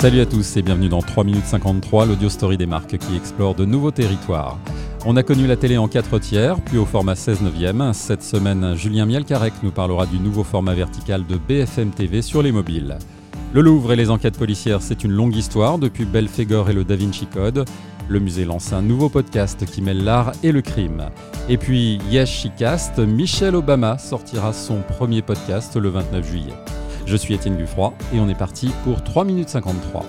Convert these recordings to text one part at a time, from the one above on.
Salut à tous et bienvenue dans 3 minutes 53, l'audio story des marques qui explore de nouveaux territoires. On a connu la télé en 4 tiers, puis au format 16 neuvième. Cette semaine, Julien Mielcarec nous parlera du nouveau format vertical de BFM TV sur les mobiles. Le Louvre et les enquêtes policières, c'est une longue histoire depuis Belphégor et le Da Vinci Code. Le musée lance un nouveau podcast qui mêle l'art et le crime. Et puis, Yes She Cast, Michelle Obama sortira son premier podcast le 29 juillet. Je suis Étienne Guffroy et on est parti pour 3 minutes 53.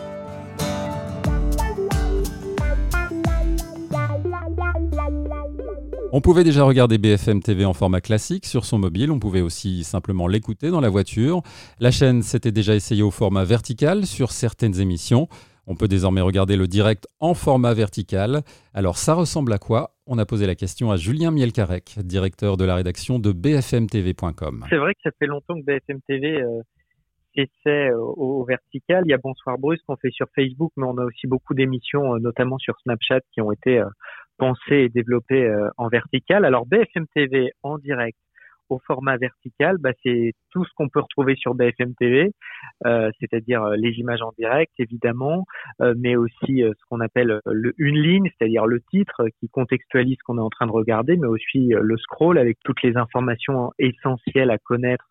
On pouvait déjà regarder BFM TV en format classique sur son mobile, on pouvait aussi simplement l'écouter dans la voiture. La chaîne s'était déjà essayée au format vertical sur certaines émissions. On peut désormais regarder le direct en format vertical. Alors ça ressemble à quoi? On a posé la question à Julien Mielcarec, directeur de la rédaction de bfmtv.com. C'est vrai que ça fait longtemps que BFM TV euh, essaie euh, au, vertical. Il y a Bonsoir Bruce qu'on fait sur Facebook, mais on a aussi beaucoup d'émissions, euh, notamment sur Snapchat, qui ont été pensé et développé euh, en vertical. Alors BFM TV en direct au format vertical, bah, c'est tout ce qu'on peut retrouver sur BFM TV, euh, c'est-à-dire euh, les images en direct évidemment, mais aussi ce qu'on appelle le une ligne, c'est-à-dire le titre qui contextualise ce qu'on est en train de regarder, mais aussi le scroll avec toutes les informations essentielles à connaître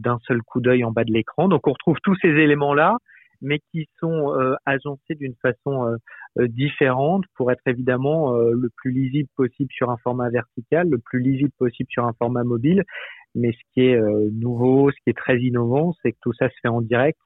d'un seul coup d'œil en bas de l'écran. Donc on retrouve tous ces éléments-là mais qui sont euh, agencés d'une façon euh, euh, différente pour être évidemment le plus lisible possible sur un format vertical, le plus lisible possible sur un format mobile. Mais ce qui est nouveau, ce qui est très innovant, c'est que tout ça se fait en direct,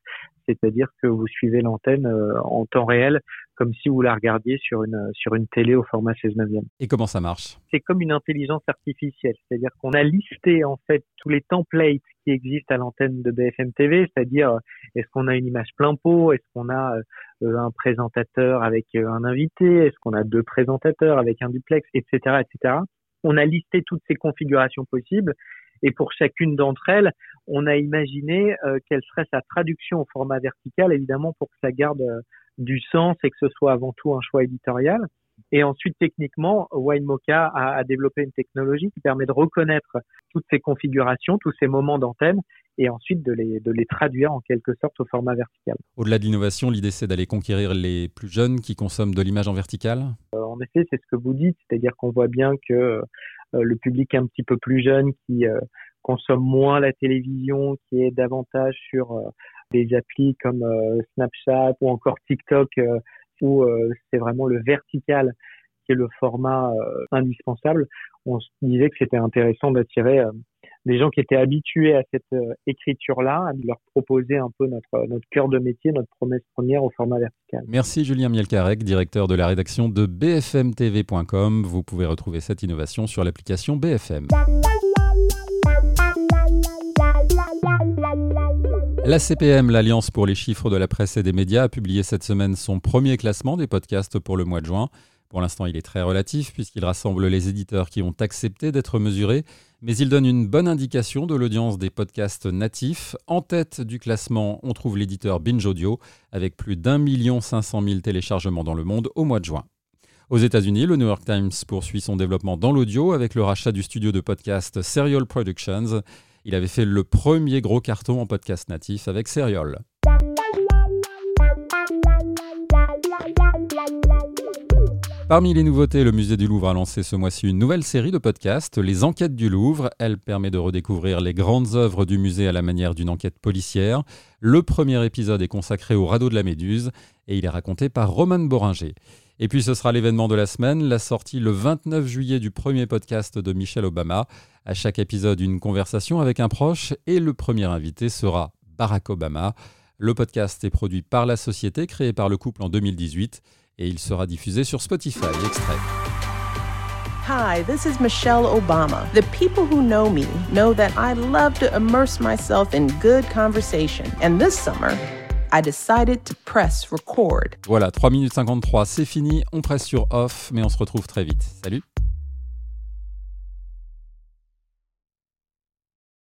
c'est-à-dire que vous suivez l'antenne en temps réel, comme si vous la regardiez sur une sur une télé au format 16 neuvième. Et comment ça marche? C'est comme une intelligence artificielle, c'est-à-dire qu'on a listé en fait tous les templates qui existent à l'antenne de BFM TV, c'est-à-dire est-ce qu'on a une image plein pot, est-ce qu'on a euh, un présentateur avec euh, un invité, est-ce qu'on a deux présentateurs avec un duplex, etc., etc. On a listé toutes ces configurations possibles et pour chacune d'entre elles, on a imaginé euh, quelle serait sa traduction au format vertical, évidemment pour que ça garde du sens et que ce soit avant tout un choix éditorial. Et ensuite, techniquement, WineMocha a, a, développé une technologie qui permet de reconnaître toutes ces configurations, tous ces moments d'antenne, et ensuite de les, de les traduire en quelque sorte au format vertical. Au-delà de l'innovation, l'idée c'est d'aller conquérir les plus jeunes qui consomment de l'image en vertical? Euh, En effet, c'est ce que vous dites, c'est-à-dire qu'on voit bien que euh, le public un petit peu plus jeune qui euh, consomme moins la télévision, qui est davantage sur des applis comme Snapchat ou encore TikTok où euh, c'est vraiment le vertical qui est le format euh, indispensable, on se disait que c'était intéressant d'attirer euh, des gens qui étaient habitués à cette écriture-là, de leur proposer un peu notre, notre cœur de métier, notre promesse première au format vertical. Merci Julien Mielcarec, directeur de la rédaction de bfmtv.com. Vous pouvez retrouver cette innovation sur l'application BFM. La CPM, l'Alliance pour les chiffres de la presse et des médias, a publié cette semaine son premier classement des podcasts pour le mois de juin. Pour l'instant, il est très relatif puisqu'il rassemble les éditeurs qui ont accepté d'être mesurés, mais il donne une bonne indication de l'audience des podcasts natifs. En tête du classement, on trouve l'éditeur Binge Audio avec plus d'un million cinq cent mille téléchargements dans le monde au mois de juin. Aux États-Unis, le New York Times poursuit son développement dans l'audio avec le rachat du studio de podcast Serial Productions il avait fait le premier gros carton en podcast natif avec Serial. Parmi les nouveautés, le musée du Louvre a lancé ce mois-ci une nouvelle série de podcasts, Les Enquêtes du Louvre. Elle permet de redécouvrir les grandes œuvres du musée à la manière d'une enquête policière. Le premier épisode est consacré au radeau de la Méduse et il est raconté par Roman Boringer. Et puis ce sera l'événement de la semaine, la sortie le 29 juillet du premier podcast de Michelle Obama. À chaque épisode, une conversation avec un proche et le premier invité sera Barack Obama. Le podcast est produit par la société créée par le couple en 2018 et il sera diffusé sur Spotify. Extrait. Hi, this is Michelle Obama. The people who know me know that I love to immerse myself in good conversation. And this summer, I decided to press record. Voilà, 3 minutes 53, c'est fini. On presse sur off, mais on se retrouve très vite. Salut!